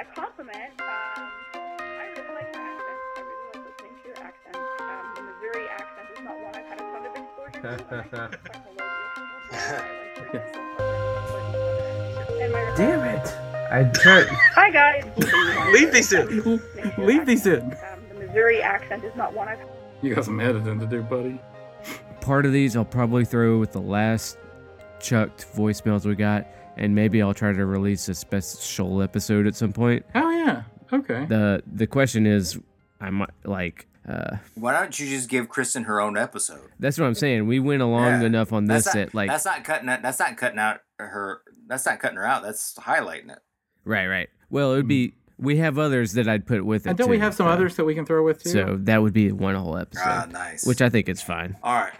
my compliment, um, I really like your accent. I really like listening to your accent. Um, the Missouri accent is not one I've had a ton of exposure to. but I think it's quite melodious. I like your and my Damn it! I tried. Hi guys. Leave these in. Leave these in. Um, the Missouri accent is not one I've You got some editing to do, buddy. Part of these I'll probably throw with the last chucked voicemails we got, and maybe I'll try to release a special episode at some point. Oh yeah. Okay. The the question is, I might like. Uh, Why don't you just give Kristen her own episode? that's what I'm saying. We went along Yeah. enough on this That's not, that like that's not cutting it. That's not cutting out her. That's not cutting her out. That's highlighting it. right, right. Well, it would be. We have others that I'd put with it. And don't we too, have some so- others that we can throw with too? So that would be one whole episode. Ah, nice. Which I think is fine. All right.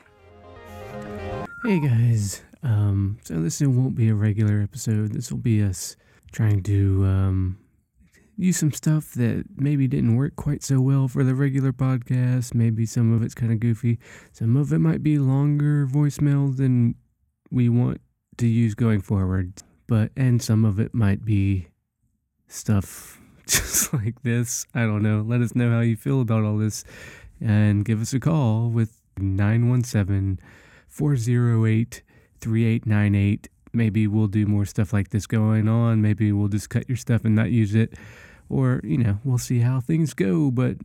Hey guys, um, so this won't be a regular episode. This will be us trying to um, use some stuff that maybe didn't work quite so well for the regular podcast. Maybe some of it's kind of goofy. Some of it might be longer voicemail than we want to use going forward. But and some of it might be stuff just like this. I don't know. Let us know how you feel about all this, and give us a call with nine one seven. 408 3898. Maybe we'll do more stuff like this going on. Maybe we'll just cut your stuff and not use it. Or, you know, we'll see how things go. But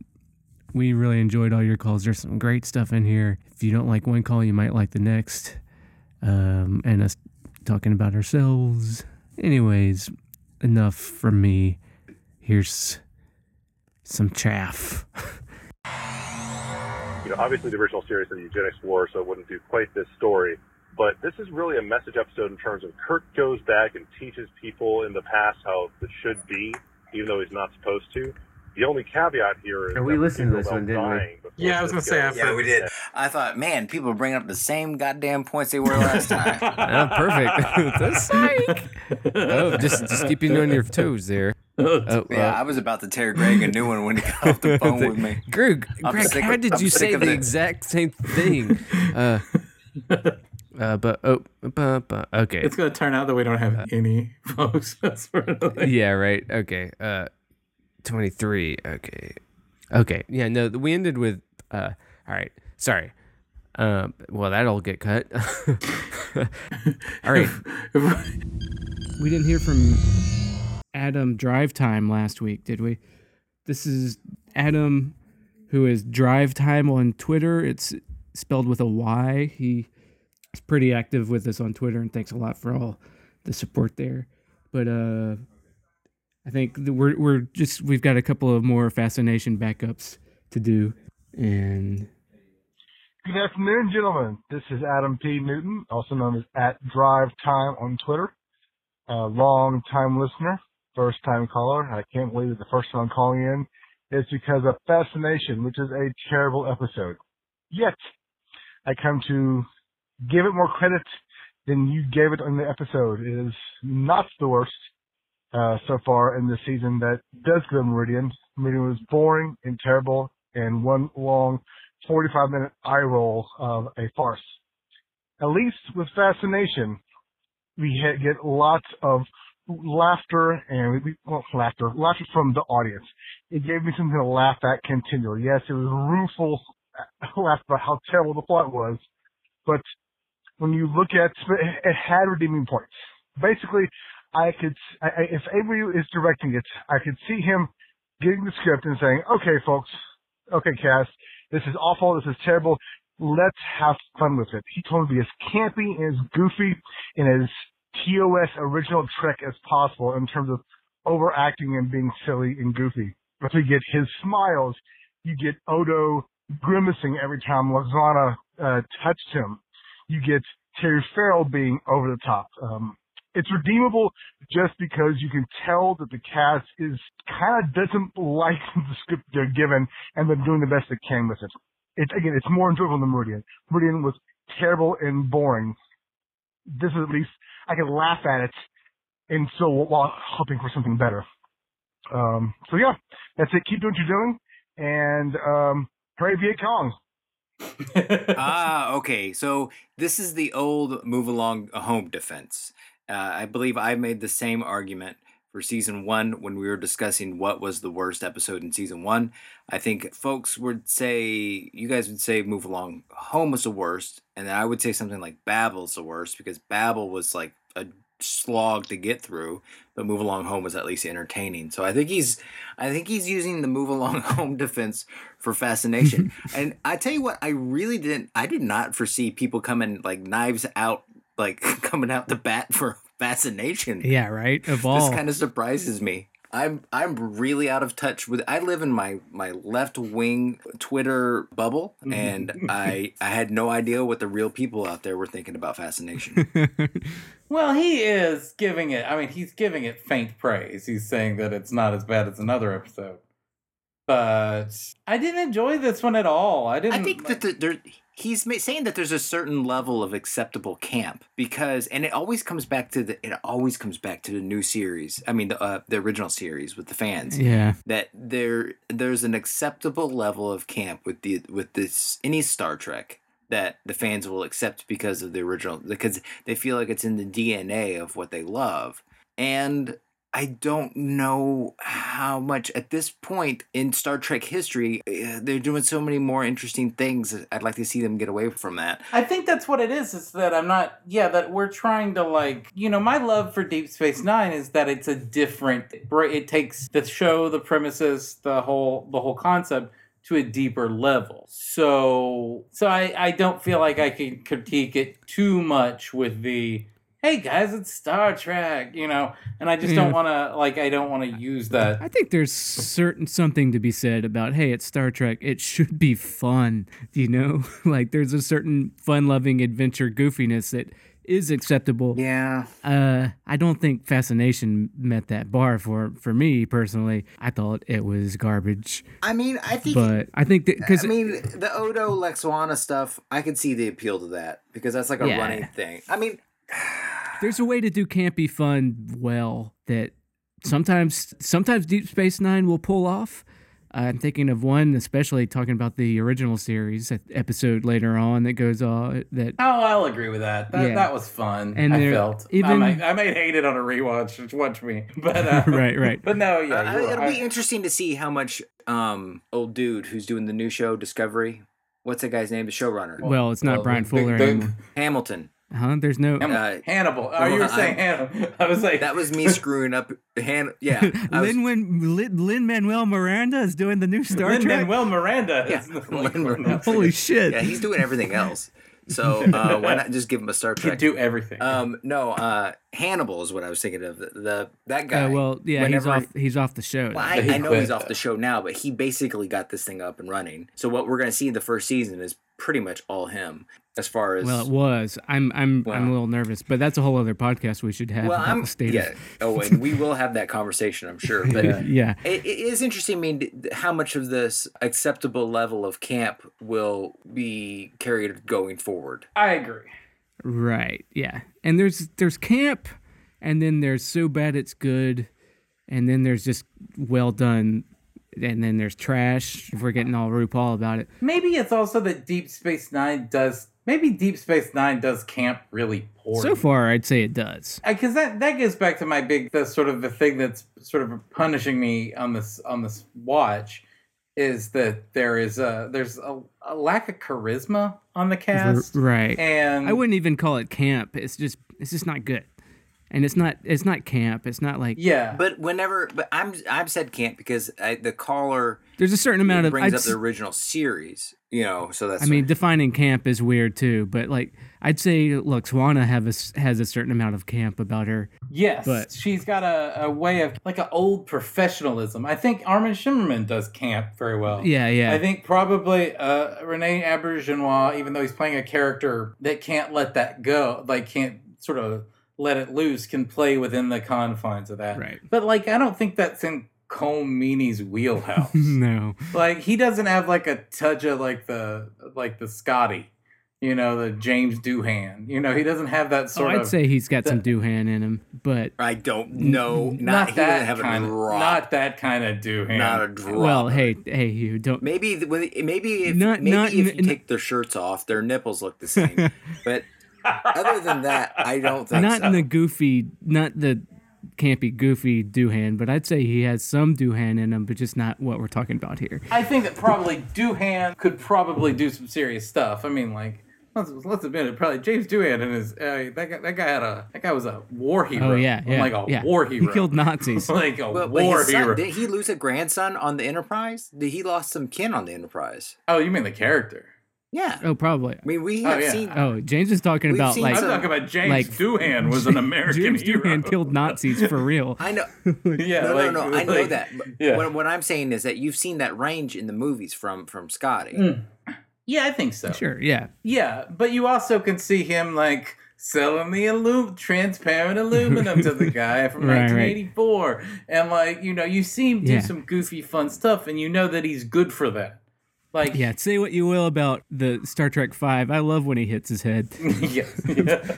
we really enjoyed all your calls. There's some great stuff in here. If you don't like one call, you might like the next. Um, and us talking about ourselves. Anyways, enough from me. Here's some chaff. you know, obviously the original series of the eugenics war, so it wouldn't do quite this story. But this is really a message episode in terms of Kirk goes back and teaches people in the past how it should be, even though he's not supposed to. The only caveat here is And we listened to this one, didn't we? Yeah, I was gonna say, goes. I've Yeah, we did. I thought, man, people are bringing up the same goddamn points they were last time. Oh, perfect. The psych. oh, just just keeping you on your toes there. Oh, yeah, uh, I was about to tear Greg a new one when he got off the phone with me. Greg, Greg, how of- did I'm you say of the it. exact same thing? Uh, uh, but oh, but, but okay. It's gonna turn out that we don't have any folks. Yeah, right. Okay. Uh, twenty three. Okay. Okay. Yeah. No, we ended with. Uh, all right. Sorry. Um. Well, that'll get cut. all right. We didn't hear from Adam Drive Time last week, did we? This is Adam, who is Drive Time on Twitter. It's spelled with a Y. He is pretty active with us on Twitter, and thanks a lot for all the support there. But uh, I think we're we're just we've got a couple of more fascination backups to do, and Good afternoon, gentlemen. This is Adam P. Newton, also known as at Drive Time on Twitter. Uh, long time listener, first time caller. I can't believe the first time I'm calling in is because of Fascination, which is a terrible episode. Yet, I come to give it more credit than you gave it in the episode. It is not the worst uh, so far in the season that does go to Meridian. Meridian was boring and terrible and one long 45 minute eye roll of a farce. At least with Fascination, we get lots of laughter and we well, laughter, laughter from the audience. It gave me something to laugh at continually. Yes, it was rueful laugh about how terrible the plot was, but when you look at, it had redeeming points. Basically, I could, I, if Avery is directing it, I could see him getting the script and saying, okay, folks, okay, cast, this is awful, this is terrible, let's have fun with it. He told me to be as campy and as goofy and as TOS original Trek as possible in terms of overacting and being silly and goofy. But we get his smiles, you get Odo grimacing every time Lwaxana uh, touched him. You get Terry Farrell being over the top. Um, it's redeemable just because you can tell that the cast is kind of doesn't like the script they're given and they're doing the best they can with it. It's again, it's more enjoyable than Meridian. Meridian was terrible and boring. This is at least I can laugh at it and so while hoping for something better. Um, so yeah, that's it. Keep doing what you're doing, and um, hooray Viet Cong. ah, okay. So this is the old move along home defense. Uh, I believe I made the same argument for season one when we were discussing what was the worst episode in season one. I think folks would say, you guys would say Move Along Home was the worst. And then I would say something like Babel's the worst because Babel was like a slog to get through, but Move Along Home was at least entertaining. So I think he's I think he's using the Move Along Home defense for fascination. and I tell you what, I really didn't I did not foresee people coming like knives out like coming out the bat for fascination. Yeah, right. Of all, This kind of surprises me. I'm I'm really out of touch with. I live in my my left wing Twitter bubble, mm-hmm. and I I had no idea what the real people out there were thinking about fascination. Well, he is giving it. I mean, he's giving it faint praise. He's saying that it's not as bad as another episode. But I didn't enjoy this one at all. I didn't. I think that the, there, he's saying that there's a certain level of acceptable camp because, and it always comes back to the. It always comes back to the new series. I mean, the uh, the original series with the fans. yeah, that there there's an acceptable level of camp with the with this any Star Trek that the fans will accept because of the original because they feel like it's in the DNA of what they love. And I don't know how much at this point in Star Trek history eh, they're doing so many more interesting things. I'd like to see them get away from that. I think that's what it is. Is that I'm not. Yeah, that we're trying to like. You know, my love for Deep Space Nine is that it's a different. It takes the show, the premises, the whole the whole concept to a deeper level. So so I I don't feel like I can critique it too much with the. Hey guys, it's Star Trek, you know, and I just Yeah. don't want to like I don't want to use that. I think there's certain something to be said about hey, it's Star Trek. It should be fun, you know. like there's a certain fun-loving adventure goofiness that is acceptable. Yeah. Uh, I don't think Fascination met that bar for for me personally. I thought it was garbage, I mean, I think but I think because I mean, the Odo Lwaxana stuff, I could see the appeal to that because that's like a Yeah. running thing. I mean, there's a way to do campy fun well that sometimes sometimes Deep Space Nine will pull off. I'm thinking of one, especially talking about the original series episode later on that goes on that Oh, I'll agree with that. That, Yeah. that was fun. And I there- felt I even- might I might hate it on a rewatch. Just watch me, but uh, Right, right. But no, yeah, Uh, you're it'll right. be interesting to see how much um old dude who's doing the new show Discovery. What's that guy's name? The showrunner well, it's not Well, Bryan the- Fuller the- anymore. Hamilton. Huh? There's no. Ham- Uh, Hannibal. Oh, you were saying I- Hannibal. I was like, That was me screwing up. Han- yeah, I was- Lin Lin Manuel Miranda is doing the new Star Lin Trek. Manuel Miranda. Yeah, is Lin-Manuel. Holy shit! yeah, he's doing everything else. So uh, why not just give him a Star He can Trek? do everything. Um, no, uh, Hannibal is what I was thinking of. The, the that guy. Uh, well, yeah, he's off. He's off the show. Well, I, I know quit. he's off the show now, but he basically got this thing up and running. So what we're going to see in the first season is pretty much all him, as far as well, it was. I'm. I'm. I'm a little nervous, but that's a whole other podcast we should have well, about I'm the state yeah. Oh, and we will have that conversation, I'm sure. But of. yeah. Uh, it, it is interesting. I mean, how much of this acceptable level of camp will be carried going forward? I agree. Right. Yeah. And there's there's camp, and then there's so bad it's good, and then there's just well done, and then there's trash. If we're getting all RuPaul about it. Maybe it's also that Deep Space Nine does. Maybe Deep Space Nine does camp really poorly. So far, I'd say it does. because that that gets back to my big the sort of the thing that's sort of punishing me on this on this watch is that there is a there's a, a lack of charisma on the cast right. and I wouldn't even call it camp. It's just it's just not good, and it's not it's not camp. It's not like yeah But whenever, but I'm I've said camp because I, the caller there's a certain amount of. brings I'd up the original series, you know. So that's I mean, defining camp is weird too, but like I'd say Lwaxana have a, has a certain amount of camp about her. yes but- she's got a, a way of like an old professionalism i think armin shimerman does camp very well Yeah, yeah. I think probably uh, Rene Auberjonois, even though he's playing a character that can't let that go, like can't sort of let it loose, can play within the confines of that. Right. But like, I don't think that's in Colm Meaney's wheelhouse. no. like, he doesn't have like a touch of like the like the Scotty, you know, the James Doohan. You know, he doesn't have that Oh, sort I'd of. say he's got some the- Doohan in him, but I don't know. Not, not doesn't that have kind a of, drop. not that kind of Doohan. not a drop. well, hey, hey, you don't. Maybe maybe if Not- maybe not if you in- take their shirts off, their nipples look the same. but other than that, I don't think Not so. in the goofy, not the campy, goofy Doohan, but I'd say he has some Doohan in him, but just not what we're talking about here. I think that probably Doohan could probably do some serious stuff. I mean, like let's let's admit it. Probably James Doohan and his uh, that guy, that guy had a that guy was a war hero. Oh yeah, yeah, like a yeah. war hero. He killed Nazis. like a But, but war his son, hero. did he lose a grandson on the Enterprise? Did he lost some kin on the Enterprise? Oh, you mean the character? Yeah. oh, probably. I mean, we Oh, have yeah. seen. Oh, James is talking We've about seen like I'm some- talking about James like- Doohan was an American James hero. Doohan killed Nazis for real. I know. yeah, no, like, no, no. I know like- that. Yeah. what, what I'm saying is that you've seen that range in the movies from from Scotty. Mm. Yeah, I think so. Sure, yeah. Yeah, but you also can see him like selling the alum- transparent aluminum to the guy from Right, right. 1984, and like you know, you see him do Yeah. some goofy, fun stuff, and you know that he's good for that. Like, Yeah, say what you will about the Star Trek Five. I love when he hits his head. yes, yeah.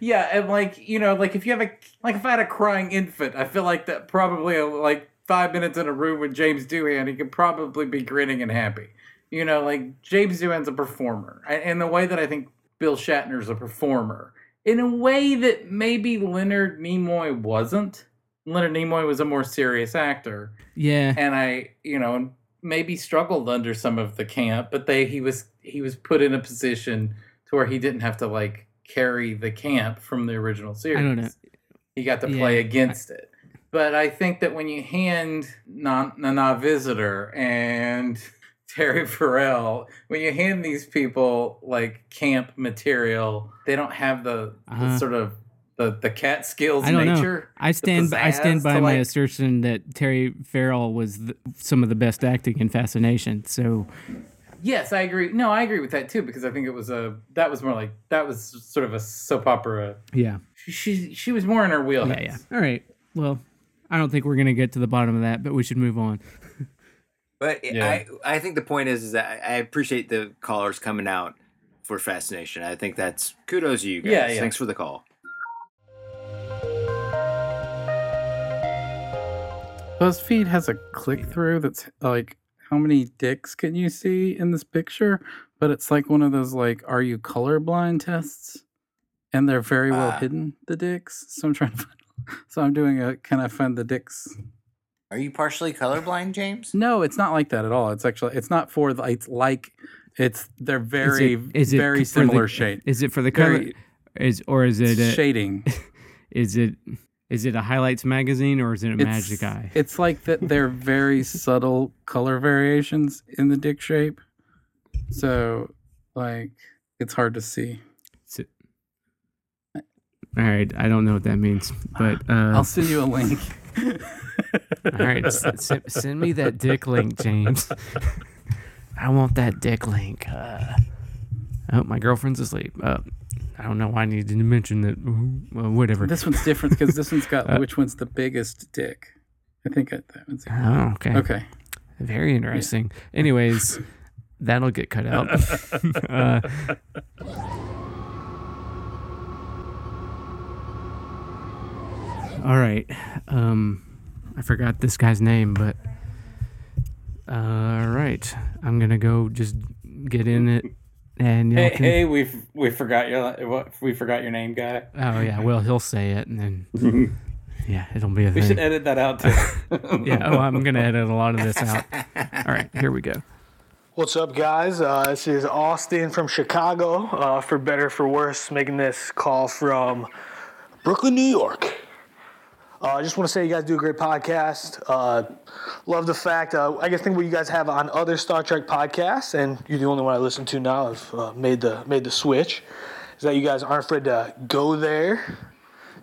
yeah, and like you know, like if you have a like if I had a crying infant, I feel like that probably uh, like five minutes in a room with James Doohan, he could probably be grinning and happy. You know, like James Doohan's a performer, and in the way that I think Bill Shatner's a performer, in a way that maybe Leonard Nimoy wasn't. Leonard Nimoy was a more serious actor, Yeah, and I, you know, maybe struggled under some of the camp, but they he was he was put in a position to where he didn't have to like carry the camp from the original series. I don't know. He got to Yeah, play against it. But I think that when you hand Non- Nana Visitor and Terry Farrell, when you hand these people like camp material, they don't have the, the Uh-huh. sort of the, the cat skills I don't know. nature. I stand. I stand by my like- assertion that Terry Farrell was the, some of the best acting in Fascination. So Yes, I agree. No, I agree with that too because I think it was a that was more like that was sort of a soap opera. yeah, She she, she was more in her wheelhouse. yeah, yeah. All right. Well, I don't think we're gonna get to the bottom of that, but we should move on. But Yeah. I I think the point is is that I I appreciate the callers coming out for fascination. I think that's kudos to you guys. Yeah, yeah. Thanks for the call. BuzzFeed has a click through that's like, how many dicks can you see in this picture? But it's like one of those like, are you colorblind tests? And they're very well Ah. hidden, the dicks. So I'm trying to find, so I'm doing a, can I find the dicks? Are you partially colorblind, James? No, it's not like that at all. It's actually, it's not for the, it's like, it's, they're very, is it, is it very for the- similar shade. Is it for the color? Very Is or is it a, shading. is it is it a highlights magazine or is it a It's- magic eye? It's like that they're very subtle color variations in the dick shape. So like it's hard to see. All right, I don't know what that means, but uh, I'll send you a link. all right, s- s- send me that dick link, James. I want that dick link. Uh, oh, my girlfriend's asleep. Uh, I don't know why I needed to mention that. Well, whatever. This one's different because this one's got Uh, which one's the biggest dick. I think I, that one's Oh, okay. okay. Very interesting. Anyways, that'll get cut out. uh, all right. Um, I forgot this guy's name, but all right. I'm gonna go just get in it, and y'all Hey, can- hey, we we forgot your what we forgot your name, guy. oh yeah. Well, he'll say it, and then yeah, it'll be a We thing. should edit that out too. yeah. Oh, I'm gonna edit a lot of this out. All right. Here we go. What's up, guys? Uh, this is Austin from Chicago, uh, for better for worse, making this call from Brooklyn, New York. Uh, I just want to say you guys do a great podcast. Uh, love the fact, uh, I guess, think what you guys have on other Star Trek podcasts, and you're the only one I listen to now. I've uh, made the made the switch. Is that you guys aren't afraid to go there,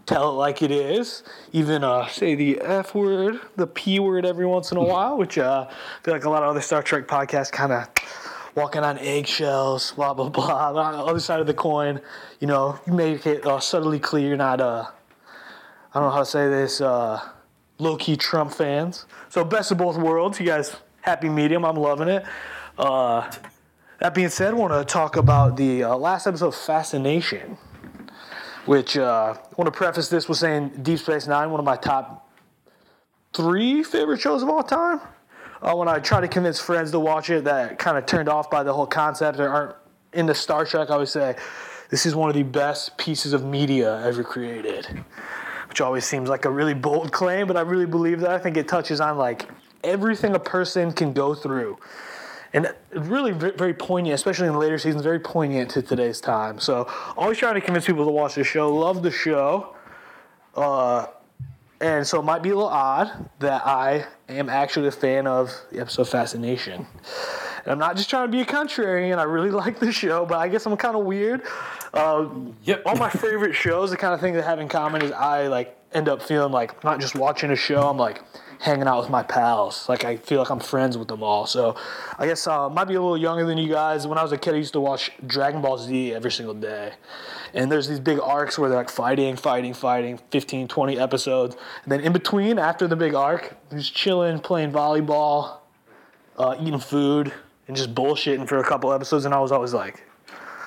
tell it like it is, even uh, say the F word, the P word every once in a while, which uh, I feel like a lot of other Star Trek podcasts kind of walking on eggshells, blah, blah, blah. On the other side of the coin, you know, you make it uh, subtly clear you're not, uh, I don't know how to say this, uh, low key Trump fans. So, best of both worlds. You guys, happy medium. I'm loving it. Uh, that being said, I want to talk about the uh, last episode of Fascination which uh, I want to preface this with saying Deep Space Nine, one of my top three favorite shows of all time. Uh, when I try to convince friends to watch it that kind of turned off by the whole concept or aren't into Star Trek, I always say this is one of the best pieces of media ever created. Which always seems like a really bold claim, but I really believe that. I think it touches on like everything a person can go through. And really very poignant, especially in the later seasons, very poignant to today's time. So always trying to convince people to watch the show. Love the show. Uh, and so it might be a little odd that I am actually a fan of the episode Fascination. And I'm not just trying to be a contrarian. I really like the show, but I guess I'm kind of weird. Uh, Yep. all my favorite shows, the kind of thing that have in common is I like end up feeling like not just watching a show, I'm like hanging out with my pals. Like I feel like I'm friends with them all. So I guess uh, might be a little younger than you guys. When I was a kid, I used to watch Dragon Ball Z every single day. And there's these big arcs where they're like fighting, fighting, fighting, 15, 20 episodes. And then in between, after the big arc, just chilling, playing volleyball, uh, eating food, and just bullshitting for a couple episodes. And I was always like,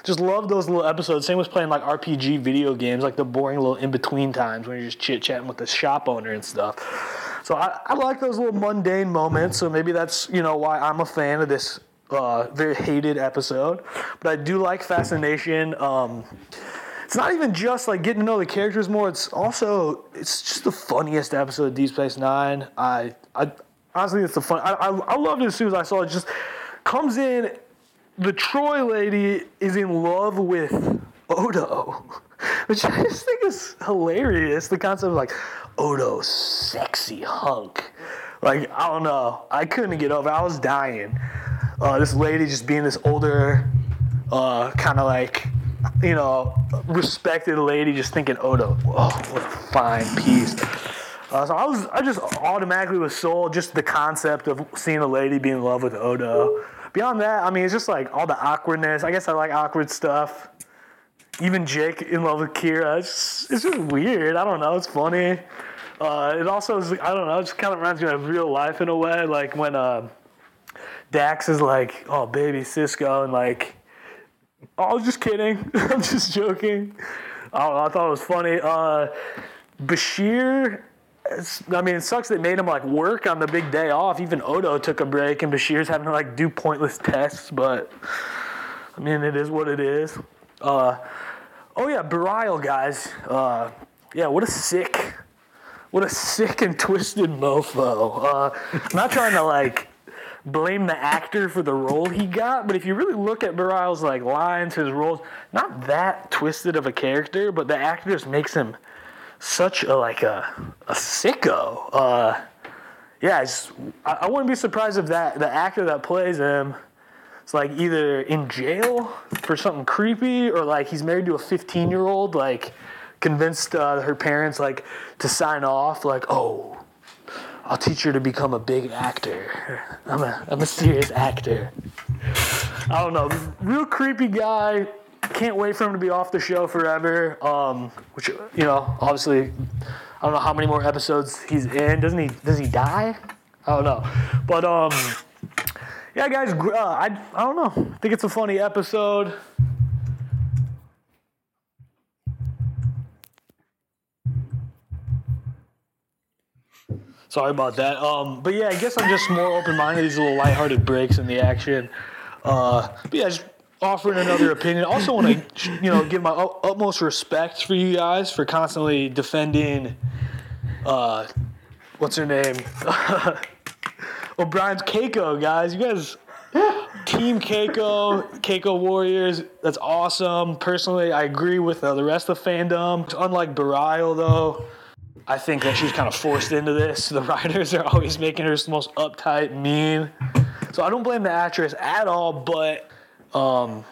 just love those little episodes. Same with playing like RPG video games, like the boring little in between times when you're just chit chatting with the shop owner and stuff. So I, I like those little mundane moments. So maybe that's you know why I'm a fan of this uh, very hated episode. But I do like Fascination. Um, it's not even just like getting to know the characters more. It's also it's just the funniest episode of Deep Space Nine. I I honestly it's the fun. I I, I loved it as soon as I saw it. Just comes in the Troi lady is in love with Odo, which I just think is hilarious. The concept of like Odo, sexy hunk. Like I don't know, I couldn't get over. I was dying. Uh, this lady just being this older, uh, kind of like you know, respected lady, just thinking Odo. Oh, what a fine piece. Uh, so I was, I just automatically was sold just the concept of seeing a lady be in love with Odo. Beyond that, I mean, it's just like all the awkwardness. I guess I like awkward stuff. Even Jake in love with Kira. It's just, it's just weird. I don't know. It's funny. Uh, it also is, I don't know, it just kind of reminds me of real life in a way. Like when uh, Dax is like, oh, baby Sisko, and like, oh, I was just kidding. I'm just joking. I know. I thought it was funny. Uh, Bashir, I mean, it sucks they made him like work on the big day off. Even Odo took a break, and Bashir's having to like do pointless tests. But I mean, it is what it is. Uh, oh yeah, Bareil guys. Uh, yeah, what a sick, what a sick and twisted mofo. Uh, I'm not trying to like blame the actor for the role he got, but if you really look at Bareil's like lines, his roles, not that twisted of a character, but the actor just makes him such a like a a sicko. Uh, yeah, I, I wouldn't be surprised if that the actor that plays him is like either in jail for something creepy or like he's married to a 15 year old, like convinced uh, her parents like to sign off, like oh. I'll teach her to become a big actor. I'm a, I'm a serious actor. I don't know. Real creepy guy. Can't wait for him to be off the show forever. Um, which you know, obviously, I don't know how many more episodes he's in. Doesn't he? Does he die? I don't know. But um, yeah, guys. Uh, I I don't know. I think it's a funny episode. Sorry about that. Um, but yeah, I guess I'm just more open-minded. These little lighthearted breaks in the action. Uh, but yeah, just offering another opinion. Also, want to you know give my utmost respect for you guys for constantly defending. Uh, what's her name? O'Brien's Keiko, guys. You guys, Team Keiko, Keiko Warriors. That's awesome. Personally, I agree with uh, the rest of fandom. Unlike Bareil, though. I think that she's kind of forced into this. The writers are always making her the most uptight, mean. So I don't blame the actress at all, but um,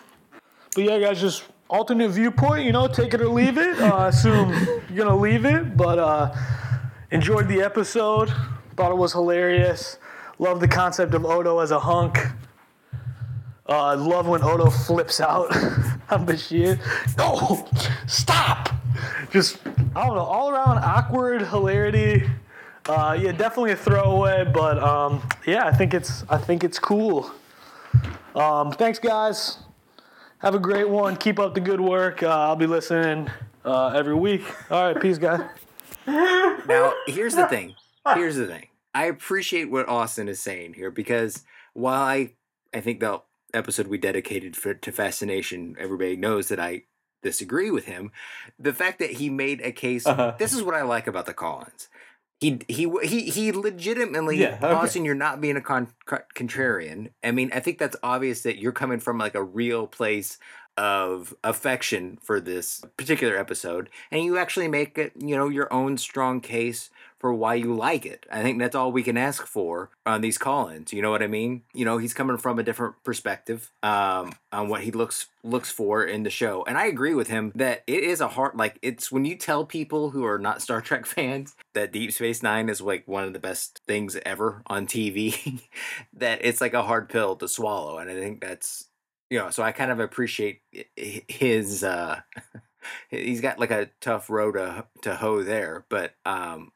but yeah, guys, just alternate viewpoint. You know, take it or leave it. Uh, assume you're gonna leave it, but uh, enjoyed the episode. Thought it was hilarious. Love the concept of Odo as a hunk. Uh, love when Odo flips out on Bashir. No, stop. Just I don't know, all around awkward hilarity. Uh, yeah, definitely a throwaway, but um, yeah, I think it's I think it's cool. Um, thanks, guys. Have a great one. Keep up the good work. Uh, I'll be listening uh, every week. All right, peace, guys. Now, here's the thing. Here's the thing. I appreciate what Austin is saying here because while I, I think the episode we dedicated for, to fascination, everybody knows that I disagree with him. The fact that he made a case. Uh-huh. This is what I like about the call-ins. He he he he legitimately, Yeah, okay. Austin, you're not being a con, con- contrarian. I mean, I think that's obvious that you're coming from like a real place of affection for this particular episode, and you actually make it, you know, your own strong case for why you like it. I think that's all we can ask for on these call-ins. You know what I mean? You know, he's coming from a different perspective um, on what he looks looks for in the show, and I agree with him that it is a hard like it's when you tell people who are not Star Trek fans that Deep Space Nine is like one of the best things ever on TV, that it's like a hard pill to swallow, and I think that's you know, so I kind of appreciate his uh he's got like a tough road to to hoe there, but um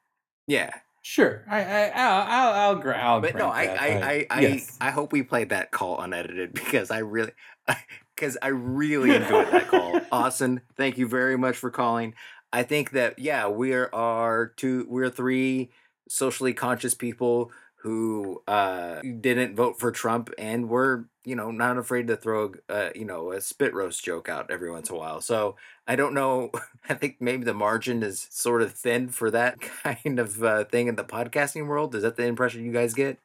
yeah. Sure, I, I, I'll, I'll, I'll, But no, I that, I I I, yes. I hope we played that call unedited because I really because I really enjoyed that call. Austin, thank you very much for calling. I think that yeah, we are are two we're three socially conscious people who uh didn't vote for Trump and were you know not afraid to throw uh, you know a spit roast joke out every once in a while. So I don't know. I think maybe the margin is sort of thin for that kind of uh, thing in the podcasting world. Is that the impression you guys get?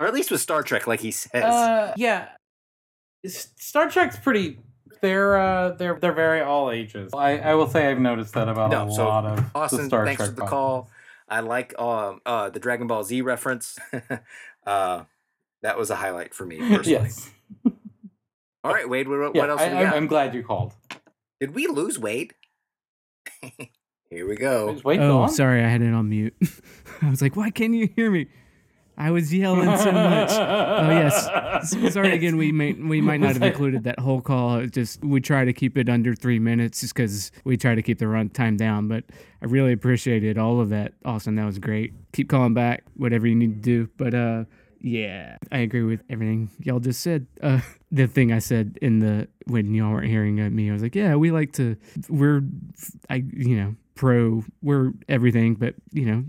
Or at least with Star Trek, like he says. Uh, yeah, Star Trek's pretty. They're uh, they're they're very all ages. I, I will say I've noticed that about No, a so, lot of the Austin, Star thanks Trek for the podcasts. call. I like um uh the Dragon Ball Z reference. uh that was a highlight for me personally. Yes. All right, Wade, what, Yeah, what else I, do we got? I, am glad you called. Did we lose Wade? Here we go. Is Wade oh, gone? sorry, I had it on mute. I was like, why can't you hear me? I was yelling so much. Oh yes. Sorry again. We may we might not have included that whole call. It's just we try to keep it under three minutes, just because we try to keep the run time down. But I really appreciated all of that. Austin, that was great. Keep calling back, whatever you need to do. But uh, yeah, I agree with everything y'all just said. Uh, the thing I said in the when y'all weren't hearing me, I was like, yeah, we like to. We're, I you know, pro. We're everything, but you know,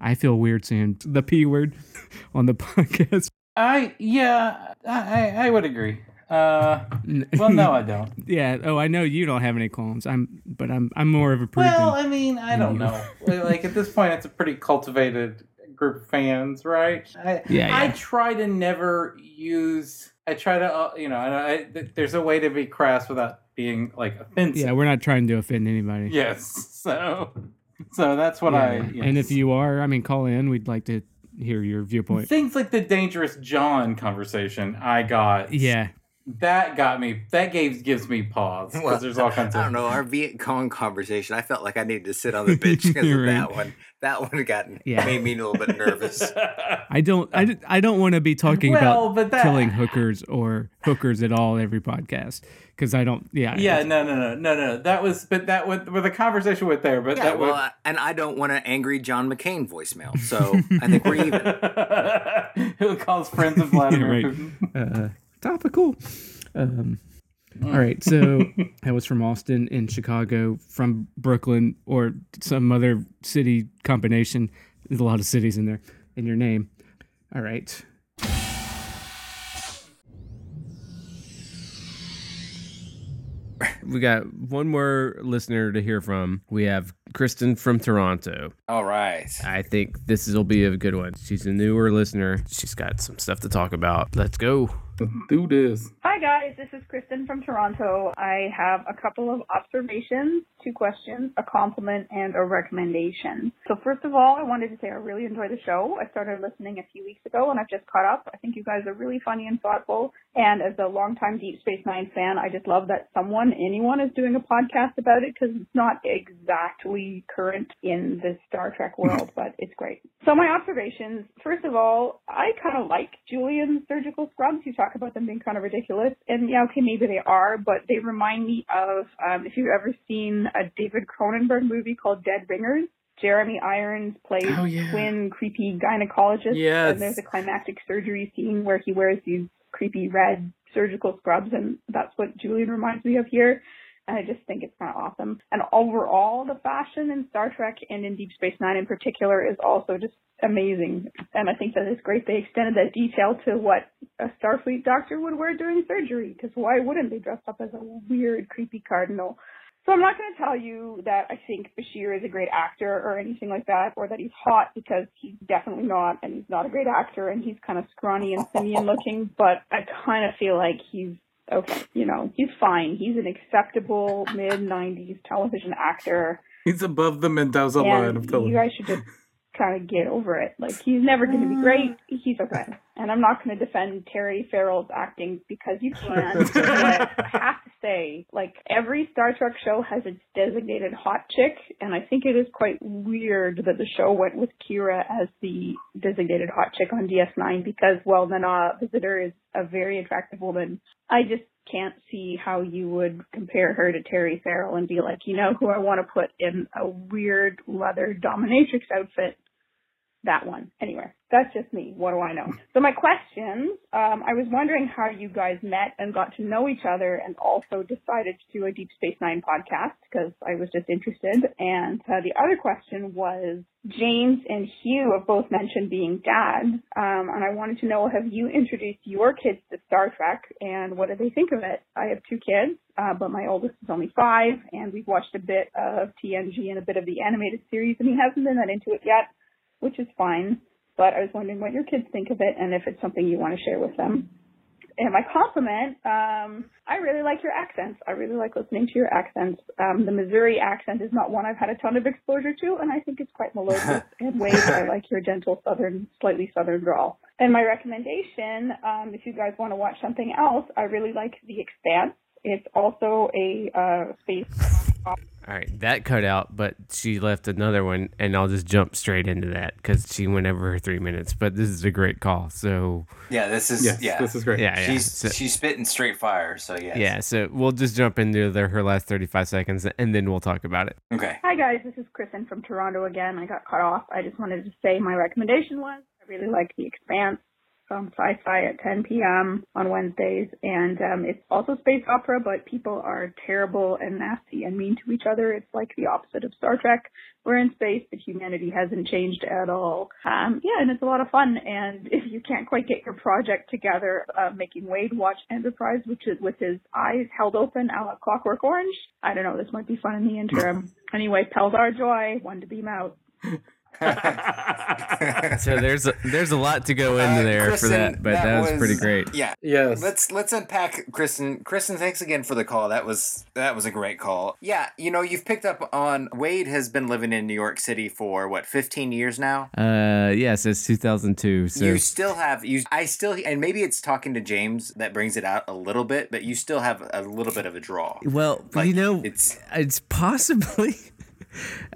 I feel weird saying the p word on the podcast. I yeah, I I I would agree. Uh, well, no, I don't. yeah. Oh, I know you don't have any qualms. I'm, but I'm, I'm more of a prude. Well, I mean, I don't you. know. Like like, at this point, it's a pretty cultivated group fans, right? I, Yeah, I try to never use. I try to, uh, you know, I, I, there's a way to be crass without being like offensive. yeah, we're not trying to offend anybody. Yes. So, so that's what Yeah, I. yeah. And if you are, I mean, call in. We'd like to hear your viewpoint. things like the dangerous John conversation, I got. Yeah. That got me. That gave gives me pause because Well, there's all kinds of. I don't know our Viet Cong conversation. I felt like I needed to sit on the bench because of right. that one. That one got Yeah. made me a little bit nervous. I don't. I, I don't want to be talking Well, about but that- killing hookers or hookers at all every podcast because I don't. Yeah. Yeah, no, no, no, no, no. That was, but that went where the conversation went there. But Yeah, that well, was, I- and I don't want an angry John McCain voicemail, so I think we're even. Who calls friends of Vladimir right. Putin? uh, topical. Um, all right, so that was from Austin in Chicago, from Brooklyn or some other city combination. There's a lot of cities in there in your name. All right. We got one more listener to hear from. We have Kristen from Toronto. All right. I think this will be a good one. She's a newer listener. She's got some stuff to talk about. Let's go. Do this. Hi guys, this is Kristen from Toronto. I have a couple of observations, two questions, a compliment, and a recommendation. So first of all, I wanted to say I really enjoy the show. I started listening a few weeks ago and I've just caught up. I think you guys are really funny and thoughtful. And as a longtime Deep Space Nine fan, I just love that someone, anyone is doing a podcast about it because it's not exactly current in the Star Trek world, but it's great. So my observations, first of all, I kind of like Julian's surgical scrubs. You talk about them being kind of ridiculous. And yeah, okay, maybe they are, but they remind me of, um, if you've ever seen a David Cronenberg movie called Dead Ringers, Jeremy Irons plays Oh, yeah. twin creepy gynecologist. Yes. And there's a climactic surgery scene where he wears these creepy red surgical scrubs, and that's what Julian reminds me of here. And I just think it's kind of awesome. And overall, the fashion in Star Trek and in Deep Space Nine in particular is also just amazing. And I think that it's great they extended that detail to what a Starfleet doctor would wear during surgery, because why wouldn't they dress up as a weird, creepy cardinal? So I'm not going to tell you that I think Bashir is a great actor or anything like that, or that he's hot because he's definitely not, and he's not a great actor, and he's kind of scrawny and simian looking. But I kind of feel like he's okay. You know, he's fine. He's an acceptable mid '90s television actor, He's above the Mendoza line of you guys should just kind of get over it. Like he's never going to be great. He's okay. And I'm not going to defend Terry Farrell's acting because you can. but I have to say, like every Star Trek show has its designated hot chick, and I think it is quite weird that the show went with Kira as the designated hot chick on DS9 because, well, Nana uh, Visitor is a very attractive woman. I just can't see how you would compare her to Terry Farrell and be like, you know, who I want to put in a weird leather dominatrix outfit that one. anywhere. that's just me. What do I know? So my questions, um, I was wondering how you guys met and got to know each other and also decided to do a Deep Space Nine podcast because I was just interested. And uh, the other question was James and Hugh have both mentioned being dads. Um, and I wanted to know, have you introduced your kids to Star Trek and what do they think of it? I have two kids, uh, but my oldest is only five and we've watched a bit of TNG and a bit of the animated series and he hasn't been that into it yet which is fine. But I was wondering what your kids think of it and if it's something you want to share with them. And my compliment, um, I really like your accents. I really like listening to your accents. Um, the Missouri accent is not one I've had a ton of exposure to, and I think it's quite melodious. and Wade, I like your gentle southern, slightly southern drawl. And my recommendation, um, if you guys want to watch something else, I really like The Expanse. It's also a uh, space All right, that cut out, but she left another one, and I'll just jump straight into that because she went over her three minutes. But this is a great call, so Yeah, this is Yes, yeah. this is great. yeah, yeah. She's so, she's spitting straight fire. So yeah, yeah, so we'll just jump into the, her last thirty-five seconds, and then we'll talk about it. Okay. Hi guys, this is Kristen from Toronto again. I got cut off. I just wanted to say my recommendation was I really like The Expanse from Syfy at 10 p.m. on Wednesdays, and um, it's also space opera, but people are terrible and nasty and mean to each other. It's like the opposite of Star Trek. We're in space, but humanity hasn't changed at all. Um, yeah, and it's a lot of fun. And if you can't quite get your project together, uh, making Wade watch Enterprise, which is with his eyes held open a la Clockwork Orange, I don't know. This might be fun in the interim. anyway, Peldor joi, one to beam out. So there's a, there's a lot to go into Uh, there for that, but that, was, pretty great. Yeah. Yes. Let's let's unpack Kristen. Kristen, thanks again for the call. That was that was a great call. Yeah, you know, you've picked up on Wade has been living in New York City for what, 15 years now? Uh, yeah, so it's 2002. So you still have you I still and maybe it's talking to James that brings it out a little bit, but you still have a little bit of a draw. well, Like, you know, it's it's possibly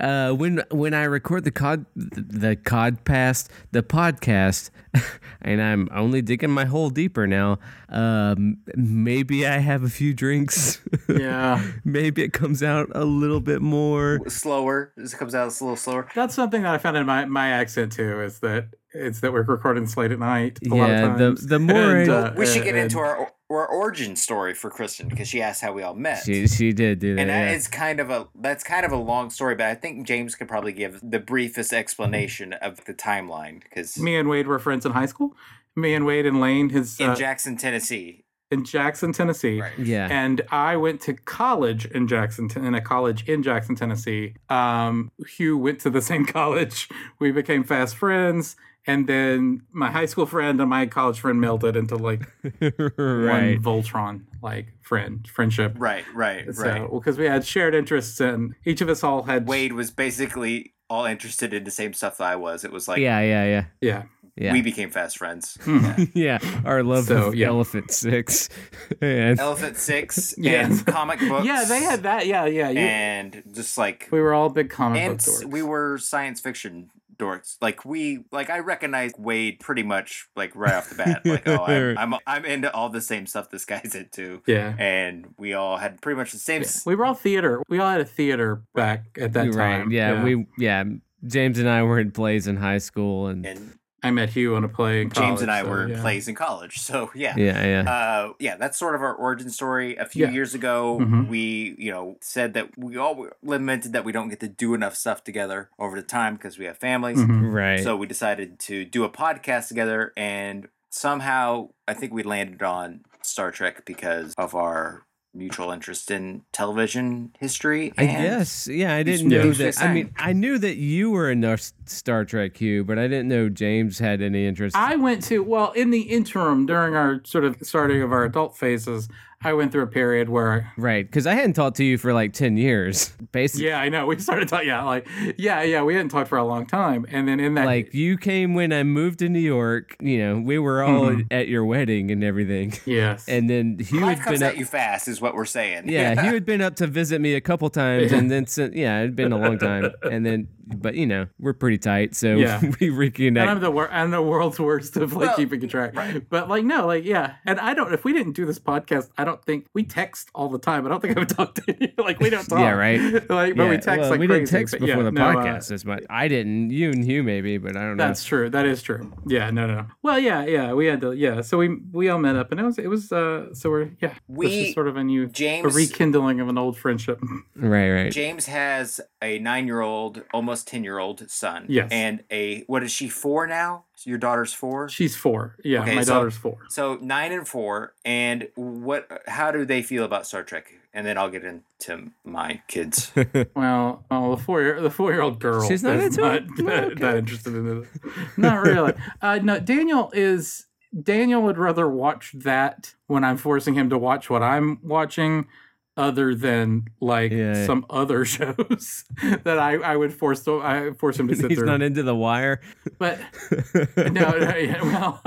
uh, when when I record the cod the codcast the podcast, and I'm only digging my hole deeper now. Um, maybe I have a few drinks. yeah. maybe it comes out a little bit more. slower. This comes out a little slower. That's something that I found in my, my accent too, is that it's that we're recording late at night. A lot Yeah, of the- times. the more And, uh, We should get and- into our our origin story for Kristen because she asked how we all met. She she did do that. and that yeah. is kind of a that's kind of a long story, but I think James could probably give the briefest explanation of the timeline because Me and Wade were friends in high school. Me and Wade and Lane, his in uh, Jackson, Tennessee, in Jackson, Tennessee. right? yeah. And I went to college in Jackson, in a college in Jackson, Tennessee. Um, Hugh went to the same college. We became fast friends. And then my high school friend and my college friend melded into like right. one Voltron like friend friendship. Right, right, So, right. because we had shared interests and each of us all had Wade was basically all interested in the same stuff that I was. It was like yeah, yeah, yeah, Yeah. yeah. we became fast friends. Mhm. yeah, our love So, of yeah. Elephant Six, and Elephant Six Yeah. and comic books. Yeah, they had that. Yeah, yeah. You, and just like we were all big comic book and s- dorks. we were science fiction dorks. Like we like I recognize Wade pretty much like right off the bat. Like oh I'm I'm, I'm into all the same stuff this guy's into. yeah. And we all had pretty much the same. Yeah. s- We were all theater. We all had a theater back at that right, time. yeah, we, yeah. James and I were in plays in high school, and And I met Hugh on a play in James and I so, were in yeah. plays in college. So yeah. Yeah, yeah. Uh, yeah, that's sort of our origin story. A few Yeah. years ago, Mhm. we, you know, said that we all lamented that we don't get to do enough stuff together over the time because we have families. Mhm. right. So we decided to do a podcast together, and somehow I think we landed on Star Trek because of our mutual interest in television history. I guess. Yeah, I didn't know that. I mean, I knew that you were in our Star Trek Hugh, but I didn't know James had any interest. I went to well in the interim during our sort of starting of our adult phases. I went through a period where right, because I hadn't talked to you for like 10 years, basically. yeah, I know we started talking. Yeah, like yeah, yeah, we hadn't talked for a long time, and then in that Like you came when I moved to New York. You know, we were all Mhm. at your wedding and everything. yes, And then Hugh Life had comes been at you fast, is what we're saying. Yeah, Hugh had been up to visit me a couple times, and then sent, yeah, it'd been a long time, and then but you know we're pretty tight, so Yeah. we and reconnect. I'm the wor- I'm the world's worst of like Well, keeping track. right. But like no, like yeah, and I don't. If we didn't do this podcast, I don't think we text all the time. I don't think I would talk to you. like we don't talk. Yeah, right. like, but we text well, like we crazy. didn't text but before yeah, the no, uh, podcast as much. I didn't. You and Hugh maybe, but I don't know. That's true. That is true. Yeah, no, no. no. Well, yeah, yeah. We had to. Yeah, so we we all met up, and it was it was. uh So we're yeah. this We- is sort of a new James- a rekindling of an old friendship. right, right. James has a nine-year-old, almost ten-year-old son. Yes. And a what is she four now? Your daughter's four. She's four. Yeah, Okay, my so- daughter's four. So nine and four, and what? How do they feel about Star Trek? And then I'll get into my kids. Well, oh, the four year the four year old girl. She's not is into not it? No, that, okay. that interested in it. Not really. Uh, no, Daniel is. Daniel would rather watch that when I'm forcing him to watch what I'm watching, other than like Yeah, yeah. some other shows that I, I would force to I force him to sit He's through. not into the wire. But no, no yeah, well,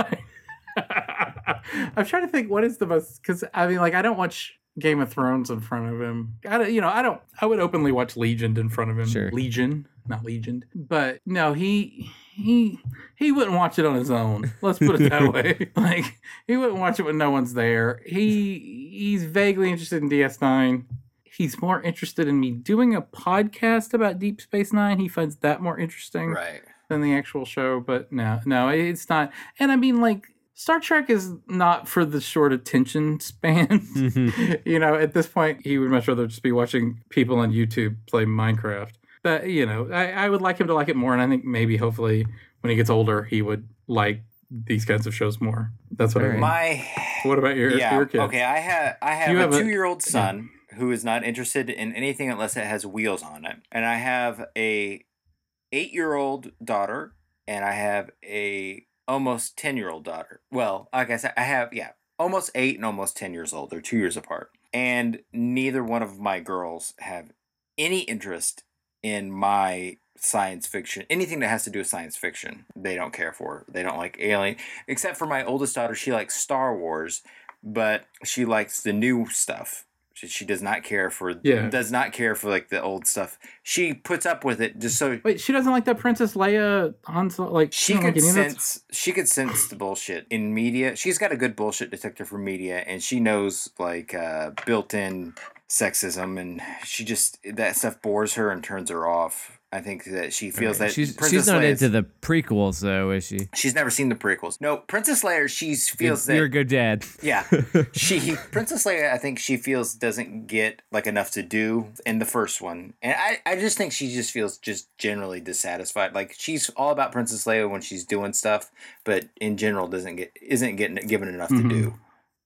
I'm trying to think what is the most because I mean, like, I don't watch Game of Thrones in front of him. I don't, you know, I don't. I would openly watch Legion in front of him. Sure. Legion, not Legion. But no, he he he wouldn't watch it on his own. Let's put it that way. Like he wouldn't watch it when no one's there. He he's vaguely interested in DS9. He's more interested in me doing a podcast about Deep Space Nine. He finds that more interesting right. than the actual show. But no, no, it's not. And I mean, like Star Trek is not for the short attention span. Mhm. you know, at this point, he would much rather just be watching people on YouTube play Minecraft. But you know, I, I would like him to like it more, and I think maybe, hopefully, when he gets older, he would like these kinds of shows more. That's what I Alright. mean. My What about your yeah. your kids? Okay, I have I have, have a a- two-year-old son who is not interested in anything unless it has wheels on it, and I have a eight-year-old daughter, and I have a almost ten-year-old daughter. Well, like I said, I have yeah, almost eight and almost ten years old. They're two years apart, and neither one of my girls have any interest in my science fiction anything that has to do with science fiction they don't care for. They don't like alien except for my oldest daughter she likes star wars but she likes the new stuff. She, she does not care for Yeah. does not care for like the old stuff. She puts up with it just so Wait, she doesn't like that Princess Leia on Like she like could that? sense she could sense the bullshit in media. She's got a good bullshit detector for media and she knows like uh, built-in sexism and she just that stuff bores her and turns her off. I think that she feels that she's she's not Leia's- into the prequels though, is she? she's never seen the prequels. No princess leia she feels that You're a good dad. yeah. She princess leia i think she feels doesn't get like enough to do in the first one. And i i just think she just feels just generally dissatisfied. Like she's all about princess leia when she's doing stuff but in general doesn't get isn't getting given enough Mhm. to do.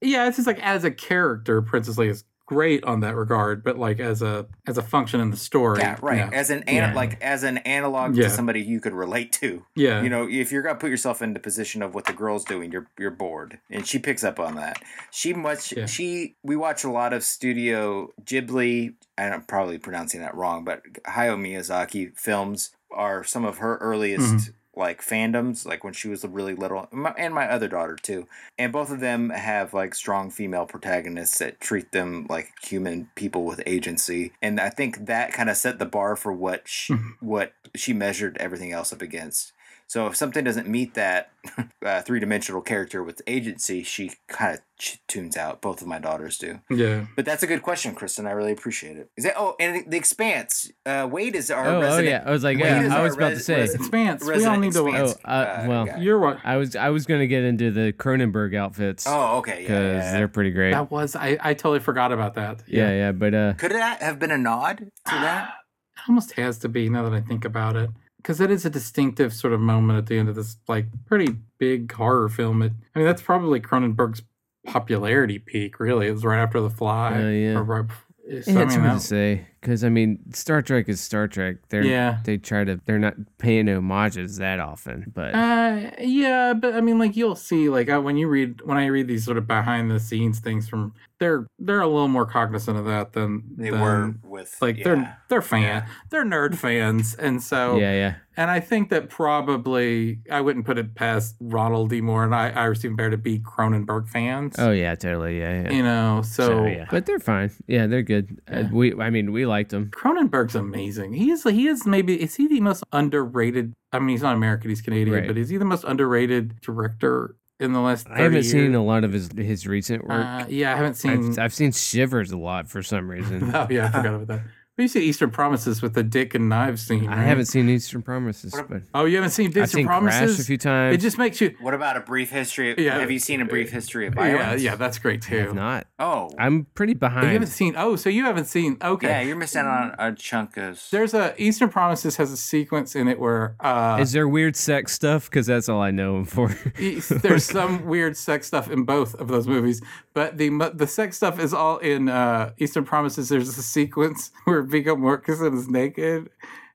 Yeah, it's just like as a character, Princess Leia is great on that regard, but like as a as a function in the story. yeah right as an ana- Yeah. like as an analog Yeah. to somebody you could relate to Yeah. you know if you're gonna put yourself in the position of what the girl's doing you're you're bored and she picks up on that she much Yeah. she we watch a lot of studio ghibli i'm probably pronouncing that wrong but hayao miyazaki films are some of her earliest Mm-hmm. Like fandoms like when she was really little and my other daughter too and both of them have like strong female protagonists that treat them like human people with agency and i think that kind of set the bar for what she, Mm-hmm. what she measured everything else up against So if something doesn't meet that uh, three dimensional character with agency, she kind of ch- tunes out. Both of my daughters do. Yeah. But that's a good question, Kristen. I really appreciate it. Is that? Oh, and the, the Expanse. Uh, Wade is our Oh, oh, yeah. I was like, Wade yeah, I was about to say. resident- Expanse. We all resident need to. Expanse, Oh, uh, well, guy. You're what? I was I was gonna get into the Cronenberg outfits Oh, okay. Yeah, because yeah, yeah. they're pretty great. That was I. I totally forgot about that. yeah, yeah, but uh, Could that have been a nod to that? It almost has to be now that I think about it. Because that is a distinctive sort of moment at the end of this, like, pretty big horror film. It, I mean, that's probably Cronenberg's popularity peak, really. It was right after The Fly. Oh, yeah. or right, so, yeah, I it's mean, hard that- to say because I mean, Star Trek is Star Trek. They're Yeah. they try to they're not paying homages that often, but Uh, yeah, but I mean, like you'll see, like uh, when you read when I read these sort of behind the scenes things from, they're they're a little more cognizant of that than They than- were with like yeah. they're they're fan they're nerd fans, and so yeah, yeah, And I think that probably I wouldn't put it past Ronald D. Moore and I, Ira Steven Behr to be Cronenberg fans. oh yeah, totally, yeah, yeah. You know, so, So, yeah, but they're fine. Yeah, they're good. Uh, we, I mean, we liked them. Cronenberg's amazing. He is he is maybe is he the most underrated? I mean, he's not American, he's Canadian, Right. but is he the most underrated director in the last? 30 I haven't years? seen a lot of his his recent work. Uh, yeah, I haven't seen. I've, I've seen Shivers a lot for some reason. oh yeah, I forgot about that. But you see Eastern Promises with the dick and knives scene. I right? haven't seen Eastern Promises, but Oh, you haven't seen Eastern I've seen Promises? Crash a few times. It just makes you. What about a brief history? Of, Yeah. Have you seen a brief history of Yeah, violence? yeah, yeah, that's great too. I have not. Oh, I'm pretty Oh, you haven't behind. seen. Oh, so you haven't seen. Okay. yeah. You're missing out on a chunk of. There's a Eastern Promises has a sequence in it where uh, Is there weird sex stuff? Because that's all I know him for. there's some weird sex stuff in both of those movies, but the the sex stuff is all in uh, Eastern Promises. There's a sequence where Viggo Mortensen is naked.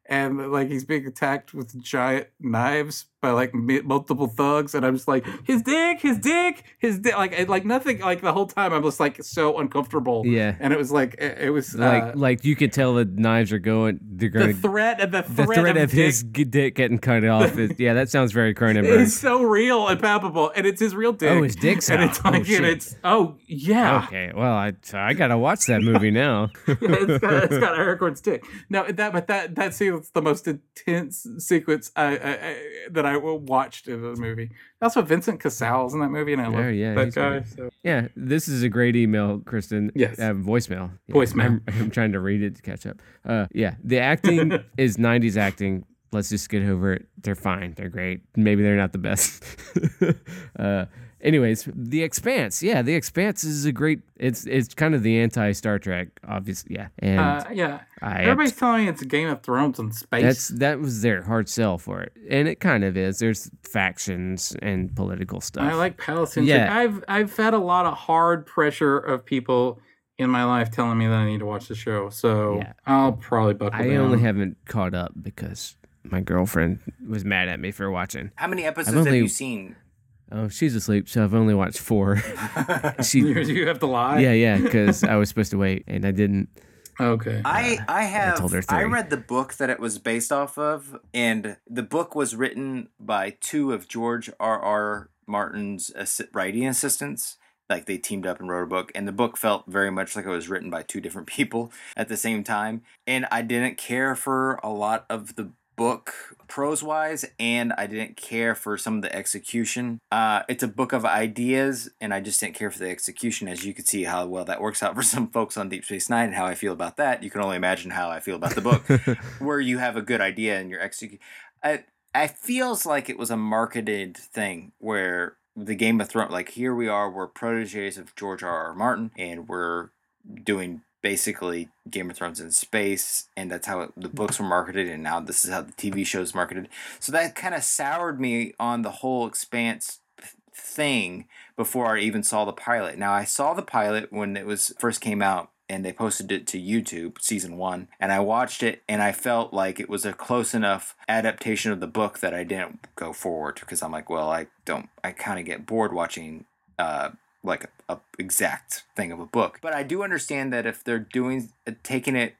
And like he's being attacked with giant knives by like multiple thugs, and I'm just like his dick, his dick, his dick, like like nothing. Like the whole time, I'm just like so uncomfortable. Yeah. and it was like it, it was uh, like, uh, like you could tell the knives are going. They're the going. to threat and the The threat, threat of, of his dick getting cut off. Is, yeah, that sounds very Cronenberg. It's so real and palpable, and it's his real dick. Oh, his dick's and out. it's like, Oh, and it's oh yeah, Okay, well, I I gotta watch that movie now. yeah it's got it's got Aragorn's dick. No, that but that that sequence the most intense sequence I, I, I that I watched in the movie. Also, Vincent Cassel's in that movie, and I love Oh, yeah, that guy. So. Yeah, this is a great email, Kristen. Yes. Uh, voicemail. Yeah, Voicemail. I'm, I'm trying to read it to catch up. Uh, yeah, the acting is 90s acting. Let's just get over it. They're fine. They're great. Maybe they're not the best. uh, anyways, The Expanse. Yeah, The Expanse is a great. It's it's kind of the anti Star Trek, obviously. Yeah, and Uh, yeah, I everybody's telling me it's Game of Thrones in space. that's that was their hard sell for it, and it kind of is. There's factions and political stuff. I like Palestinian. Yeah. I've I've had a lot of hard pressure of people in my life telling me that I need to watch the show, so Yeah. I'll probably buckle I down. only haven't caught up because my girlfriend was mad at me for watching. How many episodes have you seen? Oh, she's asleep, so I've only watched four. she, you, you have to lie. yeah, yeah, because I was supposed to wait and I didn't. Okay. I I uh, have told her I read the book that it was based off of, and the book was written by two of George R. R. Martin's assi- writing assistants. Like they teamed up and wrote a book, and the book felt very much like it was written by two different people at the same time. And I didn't care for a lot of the book prose wise, and I didn't care for some of the execution. Uh, it's a book of ideas, and I just didn't care for the execution. As you could see how well that works out for some folks on Deep Space Nine, and how I feel about that. You can only imagine how I feel about the book, where you have a good idea and you're execute. I I feels like it was a marketed thing where the Game of Thrones, like here we are, we're proteges of George R. R. Martin, and we're doing basically Game of Thrones in space, and that's how it, the books were marketed, and now this is how the TV show's marketed. So that kind of soured me on the whole Expanse thing before I even saw the pilot. Now I saw the pilot when it was first came out. And they posted it to YouTube, season one, and I watched it, and I felt like it was a close enough adaptation of the book that I didn't go forward because I'm like, well, I don't, I kind of get bored watching uh, like a, a exact thing of a book. But I do understand that if they're doing uh, taking it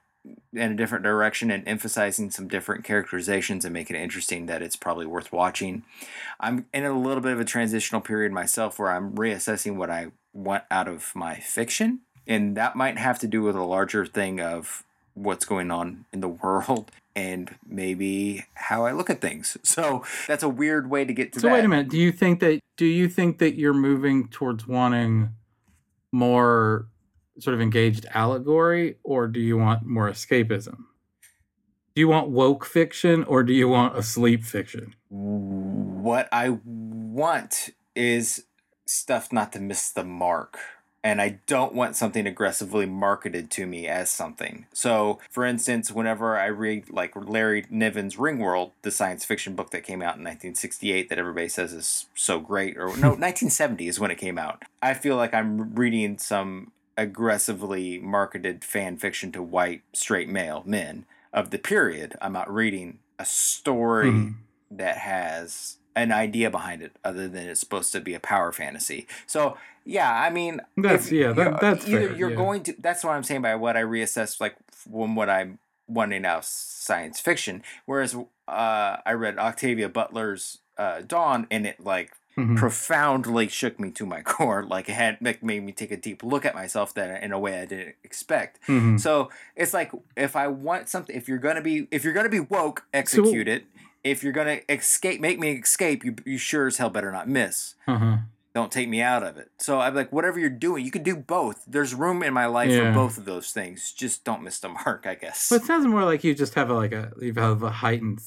in a different direction and emphasizing some different characterizations and making it interesting, that it's probably worth watching. I'm in a little bit of a transitional period myself where I'm reassessing what I want out of my fiction, and that might have to do with a larger thing of what's going on in the world and maybe how I look at things. So that's a weird way to get to So that. wait a minute. Do you think that do you think that you're moving towards wanting more sort of engaged allegory or do you want more escapism? Do you want woke fiction or do you want a sleep fiction? What I want is stuff not to miss the mark. And I don't want something aggressively marketed to me as something. So, for instance, whenever I read like Larry Niven's Ringworld, the science fiction book that came out in 1968 that everybody says is so great, or no, 1970 is when it came out. I feel like I'm reading some aggressively marketed fan fiction to white straight male men of the period. I'm not reading a story Mhm. that has an idea behind it other than it's supposed to be a power fantasy. So yeah, I mean That's- if yeah, that- you're- that's either fair, you're yeah. going to that's what I'm saying by what I reassess like from what I'm wanting out science fiction. Whereas uh I read Octavia Butler's uh Dawn and it like Mhm. profoundly shook me to my core. Like it had like made me take a deep look at myself that in a way I didn't expect. Mhm. So it's like if I want something, if you're gonna be if you're gonna be woke, execute it. If you're gonna escape, make me escape. You you sure as hell better not miss. Uh-huh. Don't take me out of it. So I'm like, whatever you're doing, you can do both. There's room in my life Yeah. for both of those things. Just don't miss the mark, I guess. But it sounds more like you just have a, like a you've have a heightened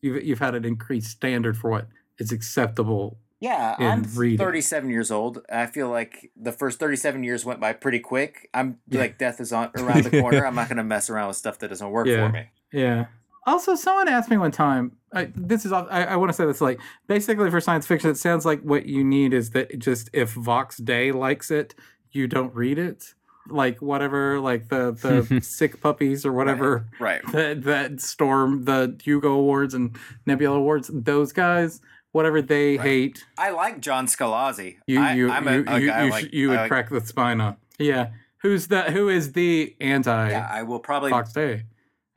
you've you've had an increased standard for what is acceptable. Yeah, I'm reading. 37 years old. I feel like the first 37 years went by pretty quick. I'm Yeah. like death is on around the corner. I'm not gonna mess around with stuff that doesn't work Yeah. for me. Yeah. Also, someone asked me one time. I, this is I, I want to say this like basically for science fiction, it sounds like what you need is that just if Vox Day likes it, you don't read it. Like whatever, like the the sick puppies or whatever Right. that that storm the Hugo Awards and Nebula Awards. Those guys, whatever they Right. hate, I like John Scalzi. you you I'm you, a you, guy you, like, you would like- crack the spine on. Yeah, who's that? Who is the anti Yeah, I will probably. Vox Day?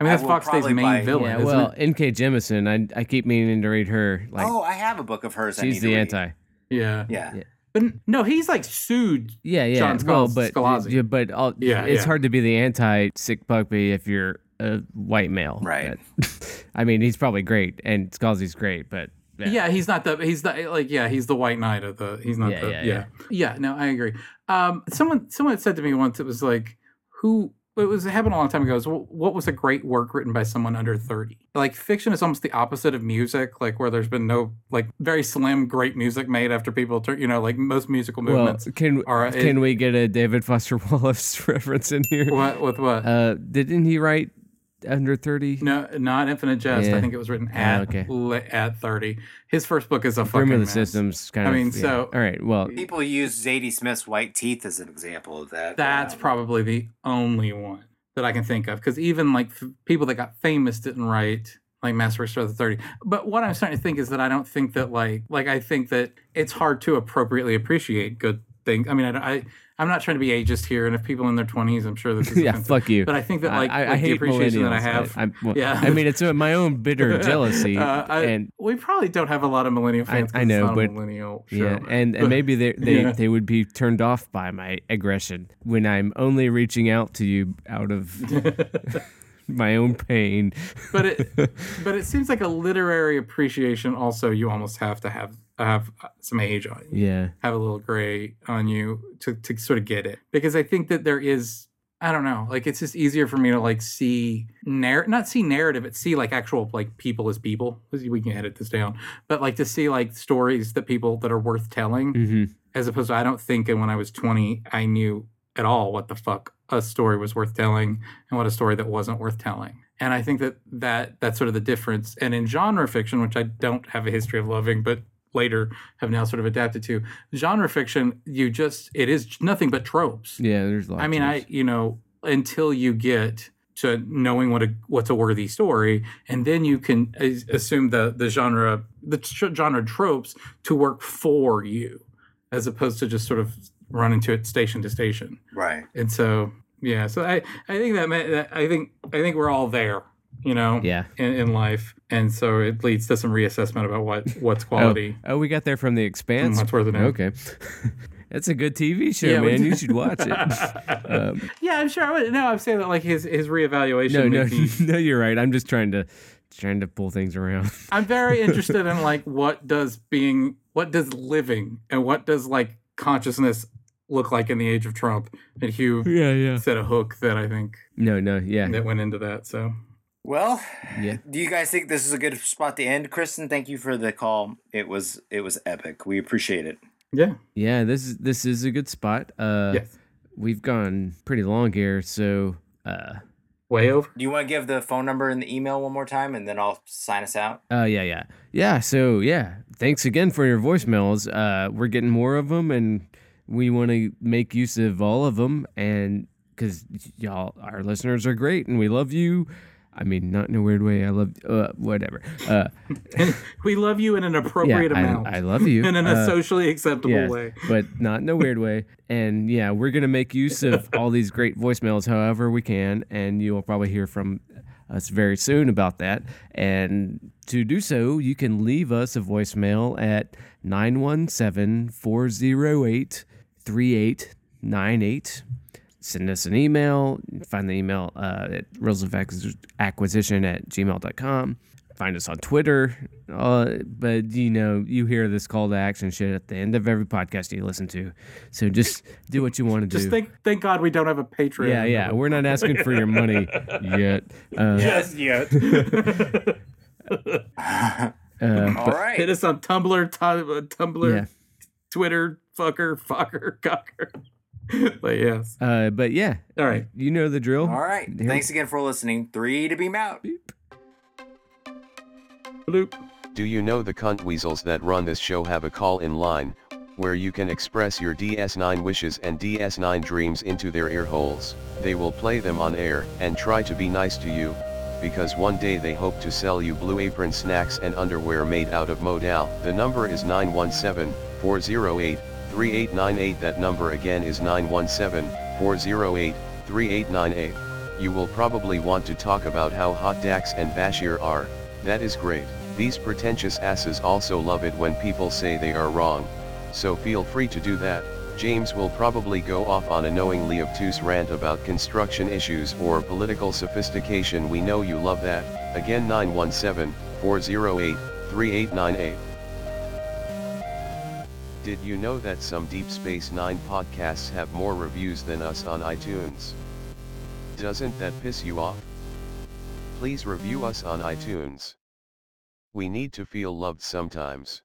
I mean, that's will Vox Day's main buy- villain. yeah, isn't well, it? N.K. Jemisin, I I keep meaning to read her. Like oh, I have a book of hers. I need she's to the read. anti. yeah. Yeah. Yeah. But no, he's like sued. Yeah, yeah. John well, but Scalzi. yeah, but all, Yeah, it's yeah. hard to be the anti sick puppy if you're a white male. Right. But- I mean, he's probably great, and Scalzi's great, but Yeah. he's not the he's the like yeah he's the white knight of the he's not Yeah, the yeah, yeah, yeah no I agree. Um, someone someone said to me once it was like who it was it happened a long time ago. It "Wh- what was a great work written by someone under thirty? Like fiction is almost the opposite of music. Like where there's been no like very slim great music made after people turn you know like most musical movements well, can are can we get a David Foster Wallace reference in here? what with what? Uh, didn't he write under thirty? no, not Infinite Jest. I think it was written Ah, at okay. li- at thirty. His first book is a fucking Grim of the mess. Systems kind I of. mean, yeah. so- all right. Well, People use Zadie Smith's White Teeth as an example of that. That's Um, probably the only one that I can think of because even like f- people that got famous didn't write like Master Star the Thirty. But what I'm starting to think is that I don't think that like like I think that it's hard to appropriately appreciate good things. I mean, I, I I'm not trying to be ageist here, and if people in their 20s, I'm sure this is yeah, offensive. fuck you. But I think that like, I, I, like I the appreciation that I have. I, well, yeah. I mean, it's uh, my own bitter jealousy, Uh, and we probably don't have a lot of millennial fans. I know, but- millennial show. yeah, and, and maybe they they, Yeah. they would be turned off by my aggression when I'm only reaching out to you out of my own pain. but it but it seems like a literary appreciation also you almost have to have have some age on you yeah, have a little gray on you to, to sort of get it. Because i think that there is i don't know like it's just easier for me to like see narr- not see narrative but see like actual like people as people. We can edit this down. But like to see like stories that people that are worth telling hmm as opposed to I don't think And when I was 20 I knew at all what the fuck a story was worth telling and what a story that wasn't worth telling. And I think that that that's sort of the difference. And in genre fiction, which I don't have a history of loving, but later have now sort of adapted to, genre fiction, you just it is nothing but tropes. yeah. There's a lot. I of mean, I you know until you get to knowing what a what's a worthy story, and then you can as- assume the the genre the tr- genre tropes to work for you, as opposed to just sort of run into it station to station. Right. And so yeah, so I I think that, ma- that I think I think we're all there, you know, yeah. in, in life, and so it leads to some reassessment about what what's quality. Oh, we got there from the expanse. what's worth it now. Okay. It's a good TV show, Yeah, man. You should watch it. Um, yeah, I'm sure. I would. No, I'm saying that like his his reevaluation. no, no, made me- no. You're right. I'm just trying to trying to pull things around. I'm very interested in like what does being, what does living, and what does like consciousness look like in the age of Trump. And Hugh yeah, yeah. said a hook that I think No, no, yeah, that went into that. So Well, yeah. do you guys think this is a good spot to end? Kristen, thank you for the call. It was it was epic. We appreciate it. yeah, Yeah, this is this is a good spot. Uh, yes, we've gone pretty long here, so uh, way over. Do you want to give the phone number and the email one more time, and then I'll sign us out? uh, yeah, yeah, yeah. So yeah, thanks again for your voicemails. Uh, we're getting more of them, and we want to make use of all of them, and because y'all, our listeners are great, and we love you. I mean, not in a weird way. I love uh, whatever. Uh, we love you in an yeah, appropriate amount. I, I love you in a Uh, socially acceptable Yes, way. but not in a weird way. And yeah, we're gonna make use of all these great voicemails however we can, and you'll probably hear from us very soon about that. And to do so, you can leave us a voicemail at 917-408-3898. Send us an email. Find the email uh, at acquisition at gmail.com. Find us on Twitter. Uh, but, you know, you hear this call to action shit at the end of every podcast you listen to. So just do what you want to do. Just thank thank God we don't have a Patreon. yeah, yeah. We're not asking for your money yet. Uh, Just yet. uh, All but- right. Hit us on Tumblr, tu- uh, Tumblr, Yeah. Twitter, fucker, fucker, cocker. but yes. uh, but yeah, All right. you know the drill. All right. Here- Thanks again for listening. Three to beam out. Bloop. Do you know the cunt weasels that run this show have a call in line, where you can express your DS9 wishes and DS9 dreams into their ear holes? They will play them on air and try to be nice to you, because one day they hope to sell you blue apron snacks and underwear made out of modal. The number is 917-408-3898. That number again is 917-408-3898. You will probably want to talk about how hot Dax and Bashir are, that is great. These pretentious asses also love it when people say they are wrong. So feel free to do that. James will probably go off on a knowingly obtuse rant about construction issues or political sophistication. We know you love that. Again 917-408-3898. Did you know that some Deep Space Nine podcasts have more reviews than us on iTunes? Doesn't that piss you off? Please review us on iTunes. We need to feel loved sometimes.